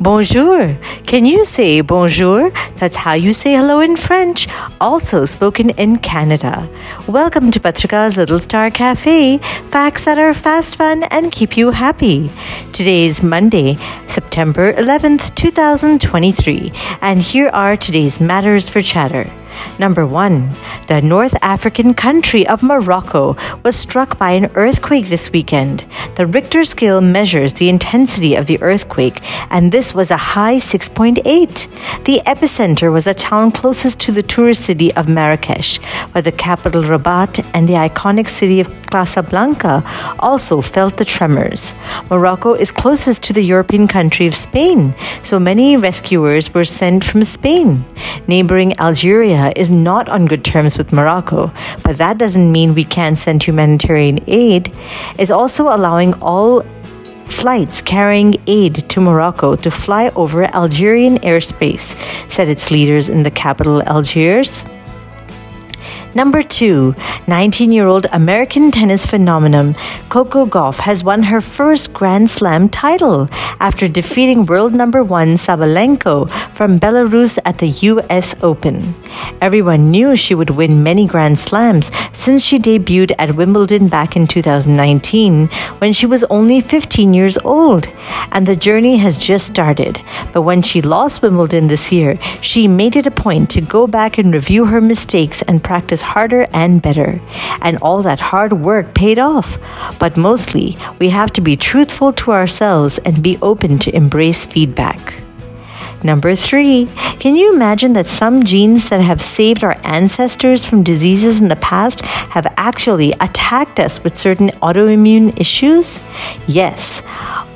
Bonjour. Can you say bonjour? That's how you say hello in French, also spoken in Canada. Welcome to Patrika's Little Star Cafe, facts that are fast, fun, and keep you happy. Today's Monday, September 11th, 2023, and here are today's matters for chatter. Number one, the North African country of Morocco was struck by an earthquake this weekend. The Richter scale measures the intensity of the earthquake, and this was a high 6.8. The epicenter was a town closest to the tourist city of Marrakesh, but the capital Rabat and the iconic city of Casablanca also felt the tremors. Morocco is closest to the European country of Spain, so many rescuers were sent from Spain. Neighboring Algeria is not on good terms with Morocco, but that doesn't mean we can't send humanitarian aid. It's also allowing all flights carrying aid to Morocco to fly over Algerian airspace, said its leaders in the capital Algiers. Number two, 19 year old American tennis phenomenon Coco Gauff has won her first Grand Slam title after defeating world number one Sabalenka from Belarus at the US Open. Everyone knew she would win many Grand Slams since she debuted at Wimbledon back in 2019 when she was only 15 years old. And the journey has just started. But when she lost Wimbledon this year, she made it a point to go back and review her mistakes and practice harder and better. And all that hard work paid off. But mostly, we have to be truthful to ourselves and be open to embrace feedback. Number three, can you imagine that some genes that have saved our ancestors from diseases in the past have actually attacked us with certain autoimmune issues? Yes.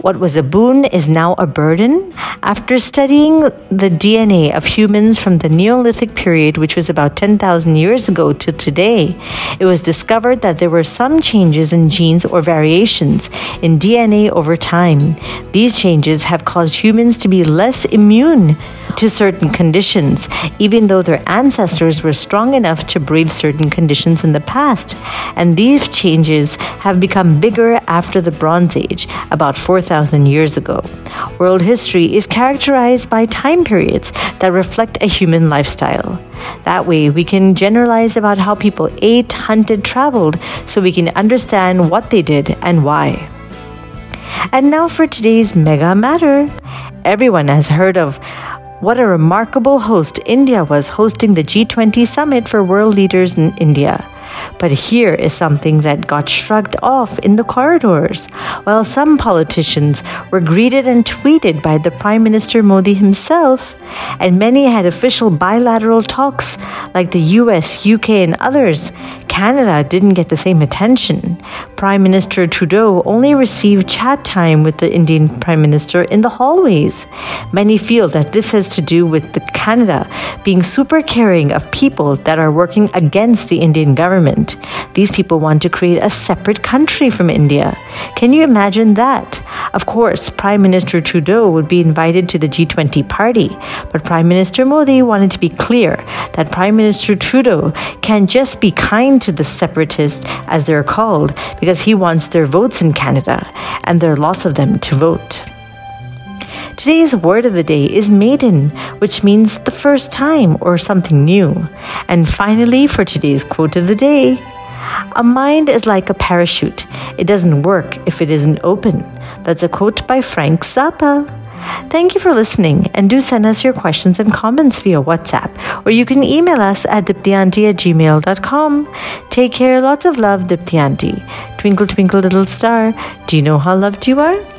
What was a boon is now a burden. After studying the DNA of humans from the Neolithic period, which was about 10,000 years ago to today, it was discovered that there were some changes in genes or variations in DNA over time. These changes have caused humans to be less immune to certain conditions, even though their ancestors were strong enough to brave certain conditions in the past. And these changes have become bigger after the Bronze Age, about 4,000 years ago. World history is characterized by time periods that reflect a human lifestyle. That way, we can generalize about how people ate, hunted, traveled, so we can understand what they did and why. And now for today's mega matter. Everyone has heard of what a remarkable host India was hosting the G20 summit for world leaders in India. But here is something that got shrugged off in the corridors. While some politicians were greeted and tweeted by the Prime Minister Modi himself, and many had official bilateral talks like the US, UK, and others, Canada didn't get the same attention. Prime Minister Trudeau only received chat time with the Indian Prime Minister in the hallways. Many feel that this has to do with Canada being super caring of people that are working against the Indian government. These people want to create a separate country from India. Can you imagine that? Of course, Prime Minister Trudeau would be invited to the G20 party, but Prime Minister Modi wanted to be clear that Prime Minister Trudeau can just be kind to the separatists, as they're called, because he wants their votes in Canada, and there are lots of them to vote. Today's word of the day is maiden, which means the first time or something new. And finally, for today's quote of the day, a mind is like a parachute. It doesn't work if it isn't open. That's a quote by Frank Zappa. Thank you for listening and do send us your questions and comments via WhatsApp or you can email us at diptyanti at gmail.com. Take care, lots of love, Diptyanti. Twinkle, twinkle, little star. Do you know how loved you are?